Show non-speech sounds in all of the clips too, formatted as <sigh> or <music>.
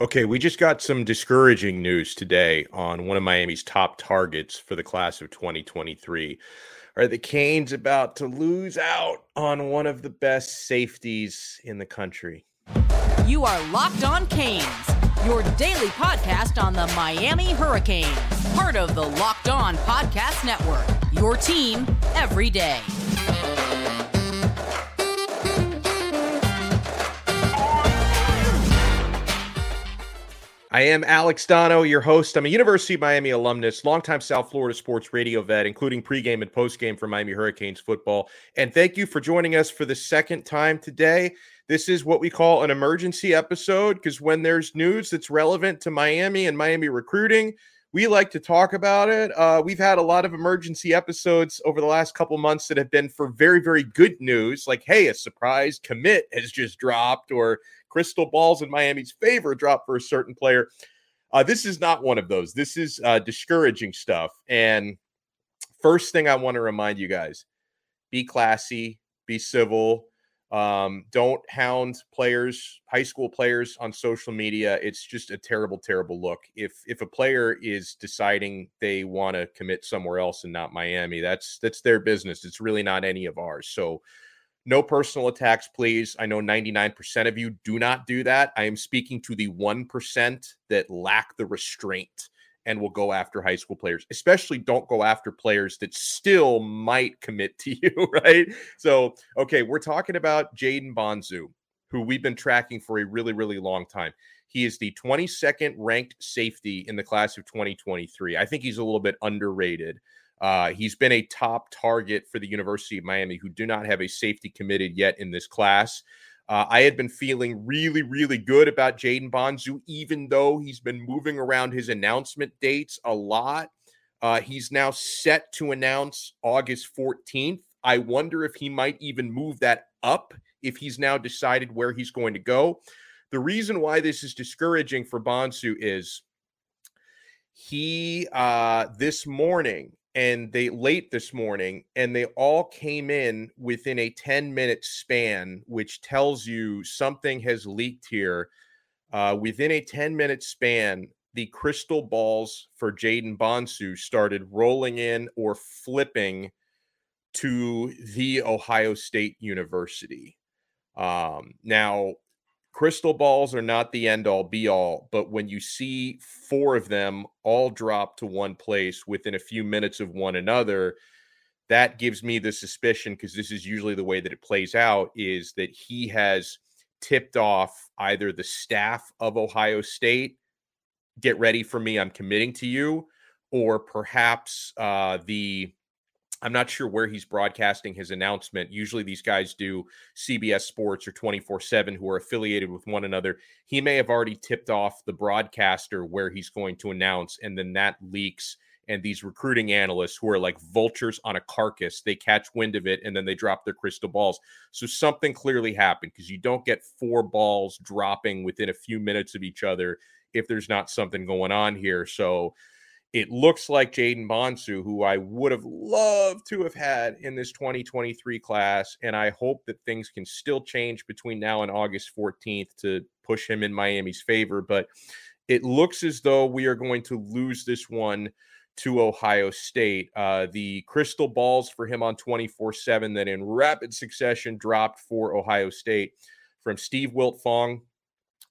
Okay, we just got some discouraging news today on one of Miami's top targets for the class of 2023. Are the Canes about to lose out on one of the best safeties in the country? You are Locked On Canes, your daily podcast on the Miami Hurricanes, part of the Locked On Podcast Network. Your team every day. I am Alex Dono, your host. I'm a University of Miami alumnus, longtime South Florida sports radio vet, including pregame and postgame for Miami Hurricanes football. And thank you for joining us for the second time today. This is what we call an emergency episode because when there's news that's relevant to Miami and Miami recruiting, we like to talk about it. Uh, we've had a lot of emergency episodes over the last couple months that have been for very, very good news, like, hey, a surprise commit has just dropped, or crystal balls in Miami's favor drop for a certain player. Uh, this is not one of those. This is uh, discouraging stuff. And first thing I want to remind you guys be classy, be civil. Um, don't hound players, high school players on social media. It's just a terrible, terrible look. If if a player is deciding they want to commit somewhere else and not Miami, that's that's their business. It's really not any of ours. So no personal attacks, please. I know 99% of you do not do that. I am speaking to the 1% that lack the restraint and will go after high school players. Especially don't go after players that still might commit to <laughs> you, right? So, okay, we're talking about Jaden Bonsu, who we've been tracking for a really, really long time. He is the 22nd ranked safety in the class of 2023. I think he's a little bit underrated. Uh, he's been a top target for the University of Miami, who do not have a safety committed yet in this class. Uh, I had been feeling really, really good about Jaden Bonsu, even though he's been moving around his announcement dates a lot. Uh, he's now set to announce August 14th. I wonder if he might even move that up if he's now decided where he's going to go. The reason why this is discouraging for Bonsu is he uh, this morning and they late this morning and they all came in within a 10 minute span which tells you something has leaked here uh, within a 10 minute span the crystal balls for jaden Bonsu started rolling in or flipping to the Ohio State University. Um, now, crystal balls are not the end all be all, but when you see four of them all drop to one place within a few minutes of one another, that gives me the suspicion because this is usually the way that it plays out is that he has tipped off either the staff of Ohio State, get ready for me, I'm committing to you, or perhaps uh, the I'm not sure where he's broadcasting his announcement. Usually these guys do CBS Sports or 24 7 who are affiliated with one another. He may have already tipped off the broadcaster where he's going to announce, and then that leaks. And these recruiting analysts who are like vultures on a carcass, they catch wind of it and then they drop their crystal balls. So something clearly happened because you don't get four balls dropping within a few minutes of each other if there's not something going on here. So, it looks like Jaden Bonsu, who I would have loved to have had in this 2023 class. And I hope that things can still change between now and August 14th to push him in Miami's favor. But it looks as though we are going to lose this one to Ohio State. Uh, the crystal balls for him on 24 7 that in rapid succession dropped for Ohio State from Steve Wiltfong,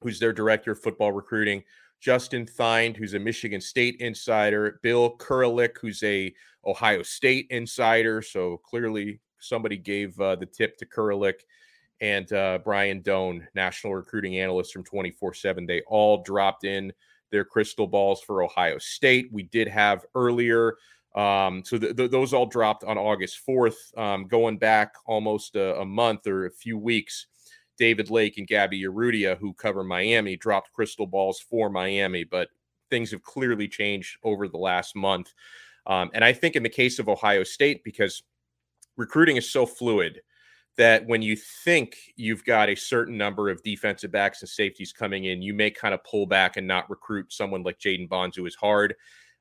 who's their director of football recruiting. Justin Thind, who's a Michigan State insider, Bill Kurelic, who's a Ohio State insider. So clearly, somebody gave uh, the tip to Kurelic and uh, Brian Dohn, national recruiting analyst from 24 7. They all dropped in their crystal balls for Ohio State. We did have earlier. Um, so th- th- those all dropped on August 4th, um, going back almost a, a month or a few weeks. David Lake and Gabby Urrutia, who cover Miami, dropped crystal balls for Miami, but things have clearly changed over the last month. Um, and I think in the case of Ohio State, because recruiting is so fluid that when you think you've got a certain number of defensive backs and safeties coming in, you may kind of pull back and not recruit someone like Jaden Bonsu is hard.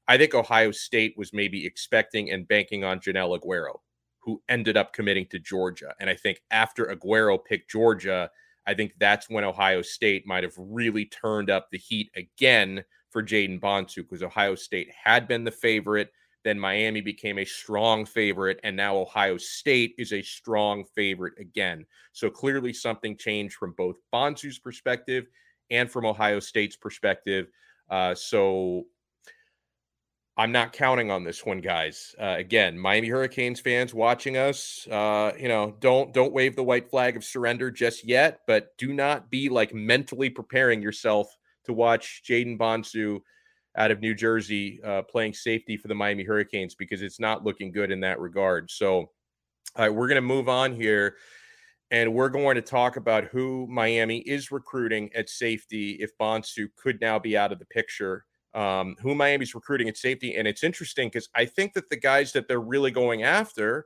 I think Ohio State was maybe expecting and banking on Joenel Aguero who ended up committing to Georgia. And I think after Aguero picked Georgia, I think that's when Ohio State might have really turned up the heat again for Jaden Bonsu because Ohio State had been the favorite. Then Miami became a strong favorite, and now Ohio State is a strong favorite again. So clearly, something changed from both Bonsu's perspective and from Ohio State's perspective. Uh, so I'm not counting on this one, guys. Uh, again, Miami Hurricanes fans watching us, uh, you know, don't don't wave the white flag of surrender just yet, but do not be like mentally preparing yourself to watch Jaden Bonsu out of New Jersey uh, playing safety for the Miami Hurricanes because it's not looking good in that regard. So, we're going to move on here and we're going to talk about who Miami is recruiting at safety if Bonsu could now be out of the picture. Um, who Miami's recruiting at safety. And it's interesting because I think that the guys that they're really going after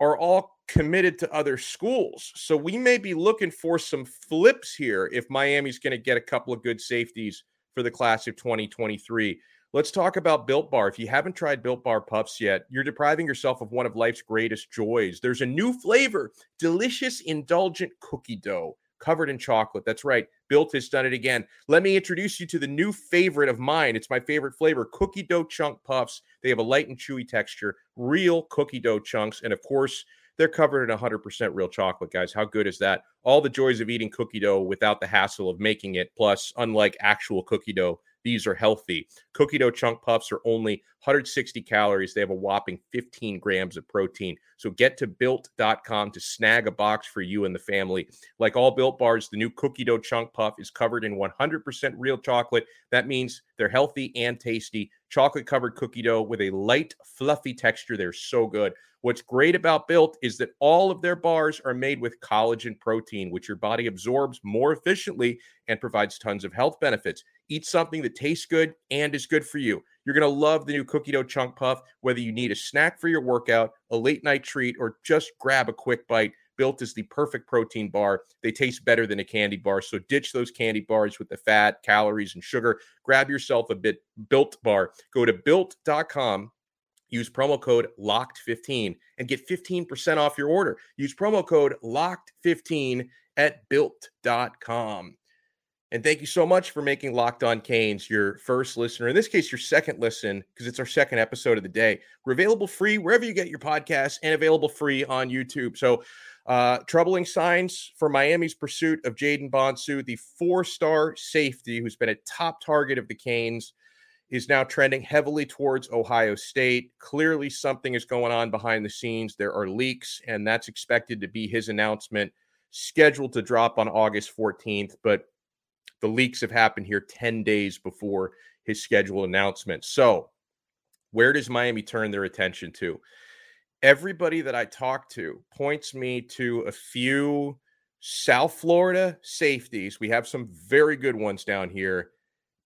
are all committed to other schools. So we may be looking for some flips here if Miami's going to get a couple of good safeties for the class of 2023. Let's talk about Built Bar. If you haven't tried Built Bar Puffs yet, you're depriving yourself of one of life's greatest joys. There's a new flavor, delicious, indulgent cookie dough covered in chocolate. That's right. Built has done it again. Let me introduce you to the new favorite of mine. It's my favorite flavor cookie dough chunk puffs. They have a light and chewy texture, real cookie dough chunks. And of course, they're covered in 100% real chocolate, guys. How good is that? All the joys of eating cookie dough without the hassle of making it. Plus, unlike actual cookie dough, these are healthy. Cookie dough chunk puffs are only 160 calories. They have a whopping 15 grams of protein. So get to built.com to snag a box for you and the family. Like all built bars, the new cookie dough chunk puff is covered in 100% real chocolate. That means they're healthy and tasty. Chocolate covered cookie dough with a light, fluffy texture. They're so good. What's great about Built is that all of their bars are made with collagen protein, which your body absorbs more efficiently and provides tons of health benefits. Eat something that tastes good and is good for you. You're going to love the new cookie dough chunk puff, whether you need a snack for your workout, a late night treat, or just grab a quick bite. Built is the perfect protein bar. They taste better than a candy bar. So ditch those candy bars with the fat, calories, and sugar. Grab yourself a bit built bar. Go to built.com Use promo code LOCKED15 and get 15% off your order. Use promo code LOCKED15 at built.com. And thank you so much for making Locked On Canes your first listener. In this case, your second listen, because it's our second episode of the day. We're available free wherever you get your podcasts and available free on YouTube. So, uh, troubling signs for Miami's pursuit of Jaden Bonsu, the four star safety who's been a top target of the Canes is now trending heavily towards Ohio State. Clearly, something is going on behind the scenes. There are leaks, and that's expected to be his announcement scheduled to drop on August 14th. But the leaks have happened here 10 days before his scheduled announcement. So, where does Miami turn their attention to? Everybody that I talk to points me to a few South Florida safeties. We have some very good ones down here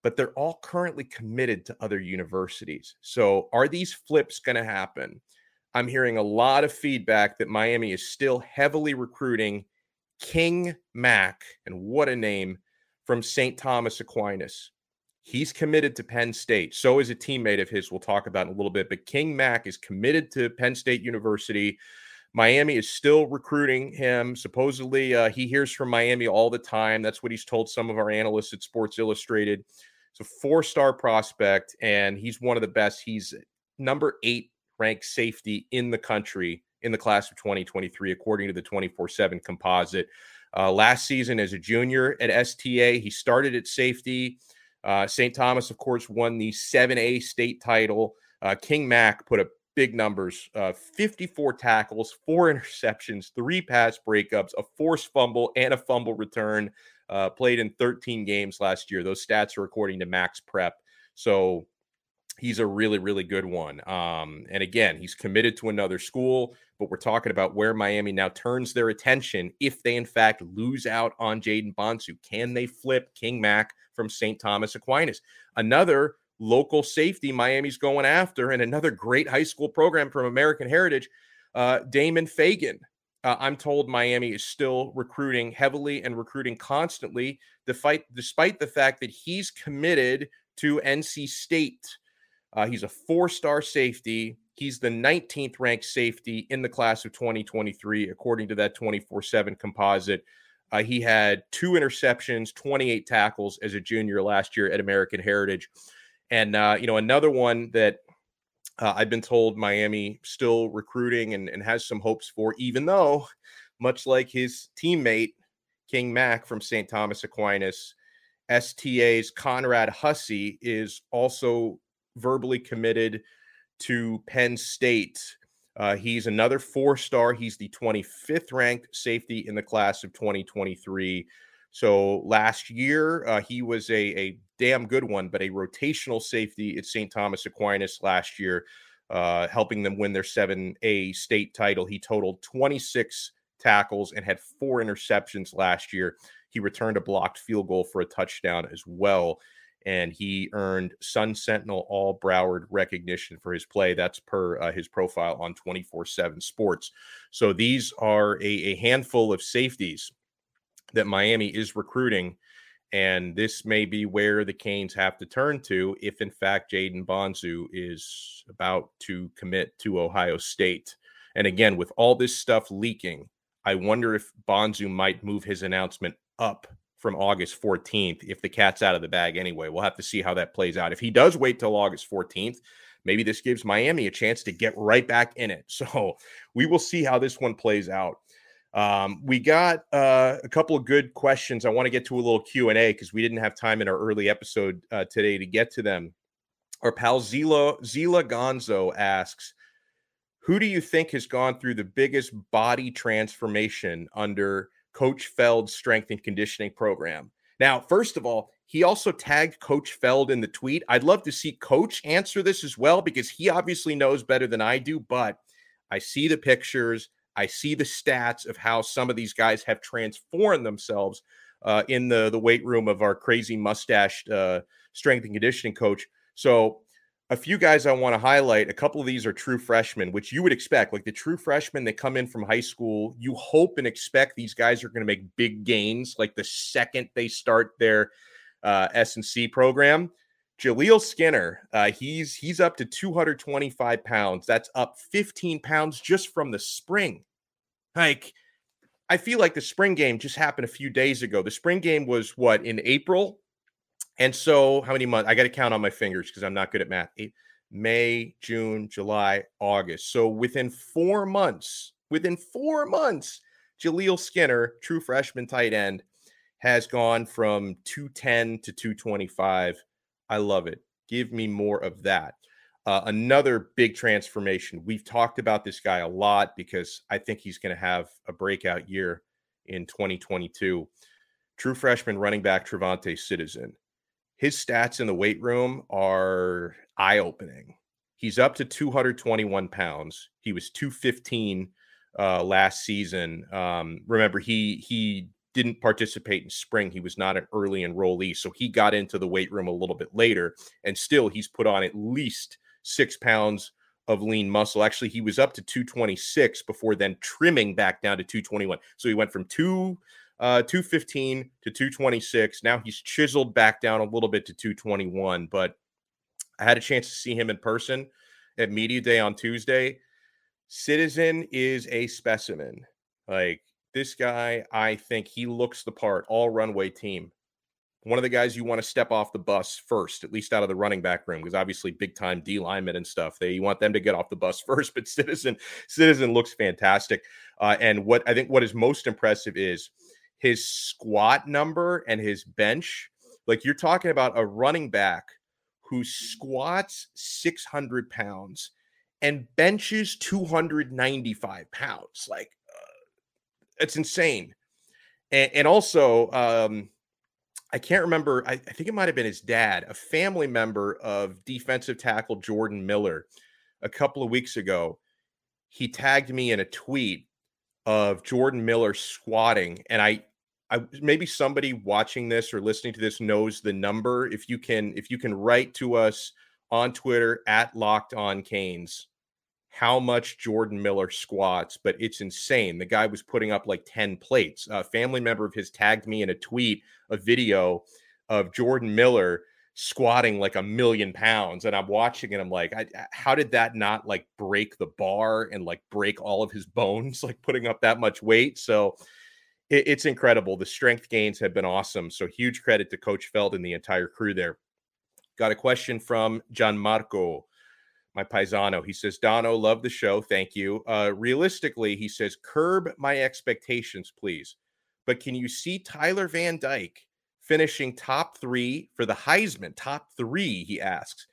but they're all currently committed to other universities. So, are these flips going to happen? I'm hearing a lot of feedback that Miami is still heavily recruiting King Mack, and what a name from St. Thomas Aquinas. He's committed to Penn State. So is a teammate of his, we'll talk about in a little bit. But King Mack is committed to Penn State University. Miami is still recruiting him. Supposedly, uh, he hears from Miami all the time. That's what he's told some of our analysts at Sports Illustrated. It's a four star prospect, and he's one of the best. He's number eight ranked safety in the country in the class of 2023, according to the 24 7 composite. Uh, last season, as a junior at STA, he started at safety. Uh, St. Thomas, of course, won the 7A state title. Uh, King Mack put up big numbers uh, 54 tackles, four <laughs> interceptions, three pass breakups, a forced fumble, and a fumble return uh, played in 13 games last year. Those stats are according to Max Prep. So he's a really, really good one. Um, and again, he's committed to another school, but we're talking about where Miami now turns their attention if they, in fact, lose out on Jaden Bonsu. Can they flip King Mack from St. Thomas Aquinas? Another local safety Miami's going after, and another great high school program from American Heritage, uh, Damon Fagan. Uh, I'm told Miami is still recruiting heavily and recruiting constantly, despite, despite the fact that he's committed to NC State. Uh, he's a four star safety. He's the 19th ranked safety in the class of 2023, according to that 24 7 composite. Uh, he had two interceptions, 28 tackles as a junior last year at American Heritage. And, uh, you know, another one that uh, I've been told Miami still recruiting and, and has some hopes for, even though, much like his teammate, King Mack from St. Thomas Aquinas, STA's Conrad Hussey is also verbally committed to Penn State. Uh, he's another four star. He's the 25th ranked safety in the class of 2023. So last year, uh, he was a, a damn good one, but a rotational safety at St. Thomas Aquinas last year, uh, helping them win their 7A state title. He totaled 26 tackles and had four interceptions last year. He returned a blocked field goal for a touchdown as well and he earned Sun Sentinel All Broward recognition for his play. That's per uh, his profile on 24 7 Sports. So these are a, a, handful of safeties that Miami is recruiting. And this may be where the Canes have to turn to if, in fact, Jaden Bonsu is about to commit to Ohio State. And again, with all this stuff leaking, I wonder if Bonsu might move his announcement up from August 14th if the cat's out of the bag anyway. We'll have to see how that plays out. If he does wait till August 14th, maybe this gives Miami a chance to get right back in it. <laughs> So we will see how this one plays out. Um, we got uh, a couple of good questions. I want to get to a little Q and A because we didn't have time in our early episode uh, today to get to them. Our pal Zila Zila Gonzo asks, "Who do you think has gone through the biggest body transformation under Coach Feld's strength and conditioning program. Now, first of all, he also tagged Coach Feld in the tweet. I'd love to see Coach answer this as well because he obviously knows better than I do. But I see the pictures, I see the stats of how some of these guys have transformed themselves uh, in the the weight room of our crazy mustached uh, strength and conditioning coach. So a few guys I want to highlight. A couple of these are true freshmen, which you would expect. Like the true freshmen that come in from high school, you hope and expect these guys are going to make big gains like the second they start their uh, S&C program. Jaleel Skinner, uh, he's he's up to 225 pounds. That's up 15 pounds just from the spring. Like, I feel like the spring game just happened a few days ago. The spring game was what in April? And so, how many months? I got to count on my fingers because I'm not good at math. Eight, May, June, July, August. So, within four months, within four months, Jaleel Skinner, true freshman tight end, has gone from 210 to 225. I love it. Give me more of that. Uh, another big transformation. We've talked about this guy a lot because I think he's going to have a breakout year in 2022. True freshman running back TreVonte' Citizen his stats in the weight room are eye opening. He's up to 221 pounds. He was 215 uh, last season. Um, remember, he he didn't participate in spring. He was not an early enrollee, so he got into the weight room a little bit later. And still, he's put on at least six pounds of lean muscle. Actually, he was up to 226 before then trimming back down to 221. So he went from two uh, 215 to 226. Now he's chiseled back down a little bit to 221, but I had a chance to see him in person at Media Day on Tuesday. Citizen is a specimen. Like this guy, I think he looks the part, all runway team. One of the guys you want to step off the bus first, at least out of the running back room, because obviously big time D linemen and stuff. They you want them to get off the bus <laughs> first, but Citizen Citizen looks fantastic. Uh, and what I think what is most impressive is his squat number and his bench. Like you're talking about a running back who squats 600 pounds and benches 295 pounds. Like uh, it's insane. And, and also, um, I can't remember. I, I think it might have been his dad, a family member of defensive tackle Jordan Miller, a couple of weeks ago. He tagged me in a tweet of Jordan Miller squatting, and I, I maybe somebody watching this or listening to this knows the number. If you can, if you can write to us on Twitter at Locked On Canes, how much Jordan Miller squats, but it's insane. The guy was putting up like 10 plates. A family member of his tagged me in a tweet, a video of Jordan Miller squatting like a million pounds and i'm watching and i'm like I, how did that not like break the bar and like break all of his bones <laughs> like putting up that much weight so it, it's incredible. The strength gains have been awesome. So huge credit to Coach Feld and the entire crew there. Got a question from Gianmarco, my paisano. He says, Dono, love the show. Thank you. Uh, realistically, he says, curb my expectations, please. But can you see Tyler Van Dyke finishing top three for the Heisman? Top three, he asks.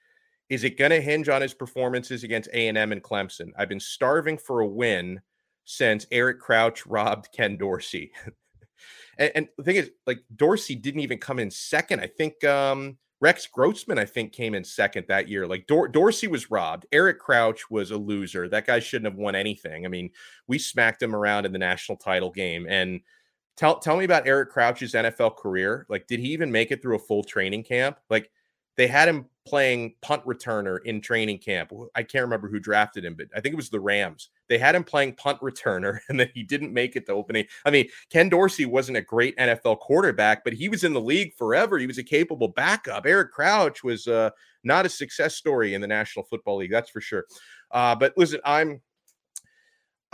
Is it going to hinge on his performances against A&M and Clemson? I've been starving for a win since Eric Crouch robbed Ken Dorsey. <laughs> and, and, the thing is, like Dorsey didn't even come in second. I think um, Rex Grossman, I think, came in second that year. Like Dor- Dorsey was robbed. Eric Crouch was a loser. That guy shouldn't have won anything. I mean, we smacked him around in the national title game. And tell tell me about Eric Crouch's NFL career. Like, did he even make it through a full training camp? Like, they had him playing punt returner in training camp. I can't remember who drafted him, but I think it was the Rams. They had him playing punt returner <laughs> and then he didn't make it to opening. I mean, Ken Dorsey wasn't a great NFL quarterback, but he was in the league forever. He was a capable backup. Eric Crouch was uh, not a success story in the National Football League, that's for sure. Uh, but listen, I'm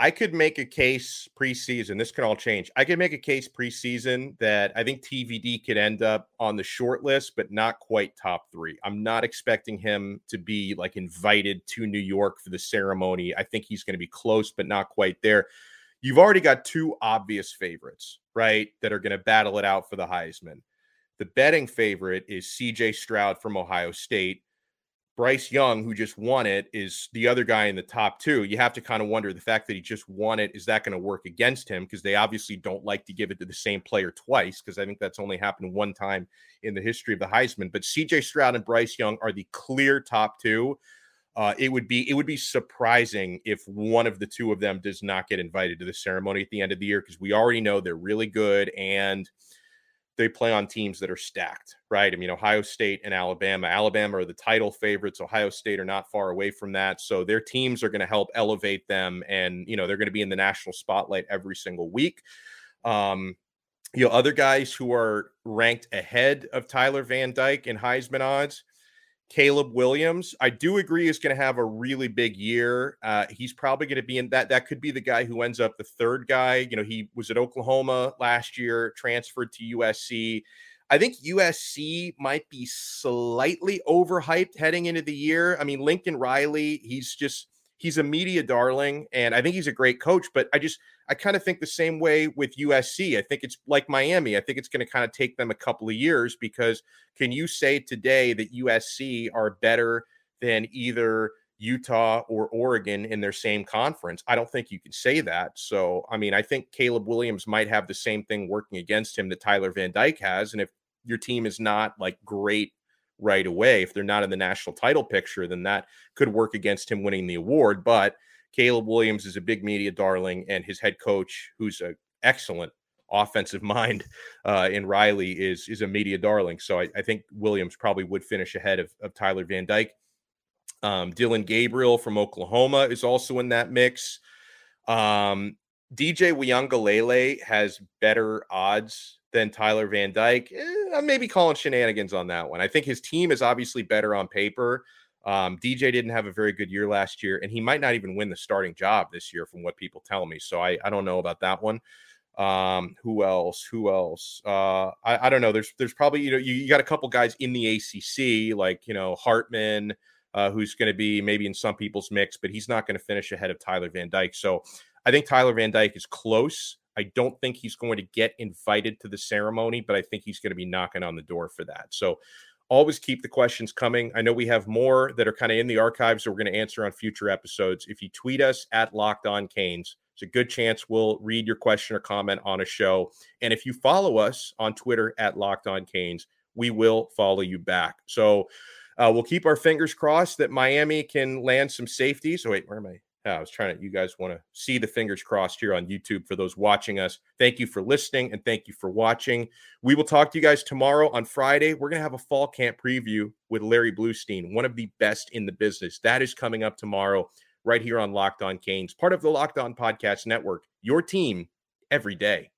I could make a case preseason. This can all change. I could make a case preseason that I think TVD could end up on the short list, but not quite top three. I'm not expecting him to be like invited to New York for the ceremony. I think he's going to be close, but not quite there. You've already got two obvious favorites, right? That are going to battle it out for the Heisman. The betting favorite is CJ Stroud from Ohio State. Bryce Young, who just won it, is the other guy in the top two. You have to kind of wonder the fact that he just won it, is that going to work against him? Because they obviously don't like to give it to the same player twice, because I think that's only happened one time in the history of the Heisman. But CJ Stroud and Bryce Young are the clear top two. Uh, it would be it would be surprising if one of the two of them does not get invited to the ceremony at the end of the year because we already know they're really good and they play on teams that are stacked, right? I mean, Ohio State and Alabama. Alabama are the title favorites. Ohio State are not far away from that. So their teams are going to help elevate them. And, you know, they're going to be in the national spotlight every single week. Um, you know, other guys who are ranked ahead of Tyler Van Dyke in Heisman odds Caleb Williams, I do agree is going to have a really big year. Uh, he's probably going to be in that. That could be the guy who ends up the third guy. You know, he was at Oklahoma last year, transferred to USC. I think USC might be slightly overhyped heading into the year. I mean, Lincoln Riley, he's just he's a media darling and I think he's a great coach, but I just I kind of think the same way with USC. I think it's like Miami. I think it's going to kind of take them a couple of years because can you say today that USC are better than either Utah or Oregon in their same conference? I don't think you can say that. So, I mean, I think Caleb Williams might have the same thing working against him that Tyler Van Dyke has and if your team is not like great right away. If they're not in the national title picture, then that could work against him winning the award. But Caleb Williams is a big media darling, and his head coach, who's an excellent offensive <laughs> mind uh, in Riley, is is a media darling. So I, I, think Williams probably would finish ahead of, of Tyler Van Dyke. Um, Dillon Gabriel from Oklahoma is also in that mix. Um, DJ Uiagalelei has better odds than Tyler Van Dyke. Eh, I'm maybe calling shenanigans on that one. I think his team is obviously better on paper. Um, DJ didn't have a very good year last year, and he might not even win the starting job this year, from what people tell me. So I, I don't know about that one. Um, who else? Who else? Uh, I, I don't know. There's there's probably you know you, you got a couple guys in the ACC like you know Hartman, uh, who's going to be maybe in some people's mix, but he's not going to finish ahead of Tyler Van Dyke. So I think Tyler Van Dyke is close. I don't think he's going to get invited to the ceremony, but I think he's going to be knocking on the door for that. So always keep the questions coming. I know we have more that are kind of in the archives that we're going to answer on future episodes. If you tweet us at Locked On Canes, it's a good chance we'll read your question or comment on a show. And if you follow us on Twitter at Locked On Canes, we will follow you back. So uh, we'll keep our fingers crossed that Miami can land some safety. So wait, where am I? I was trying to, you guys want to see the fingers crossed here on YouTube for those watching us. Thank you for listening and thank you for watching. We will talk to you guys tomorrow on Friday. We're going to have a fall camp preview with Larry Blustein, one of the best in the business. That is coming up tomorrow right here on Locked On Canes, part of the Locked On Podcast Network, your team every day.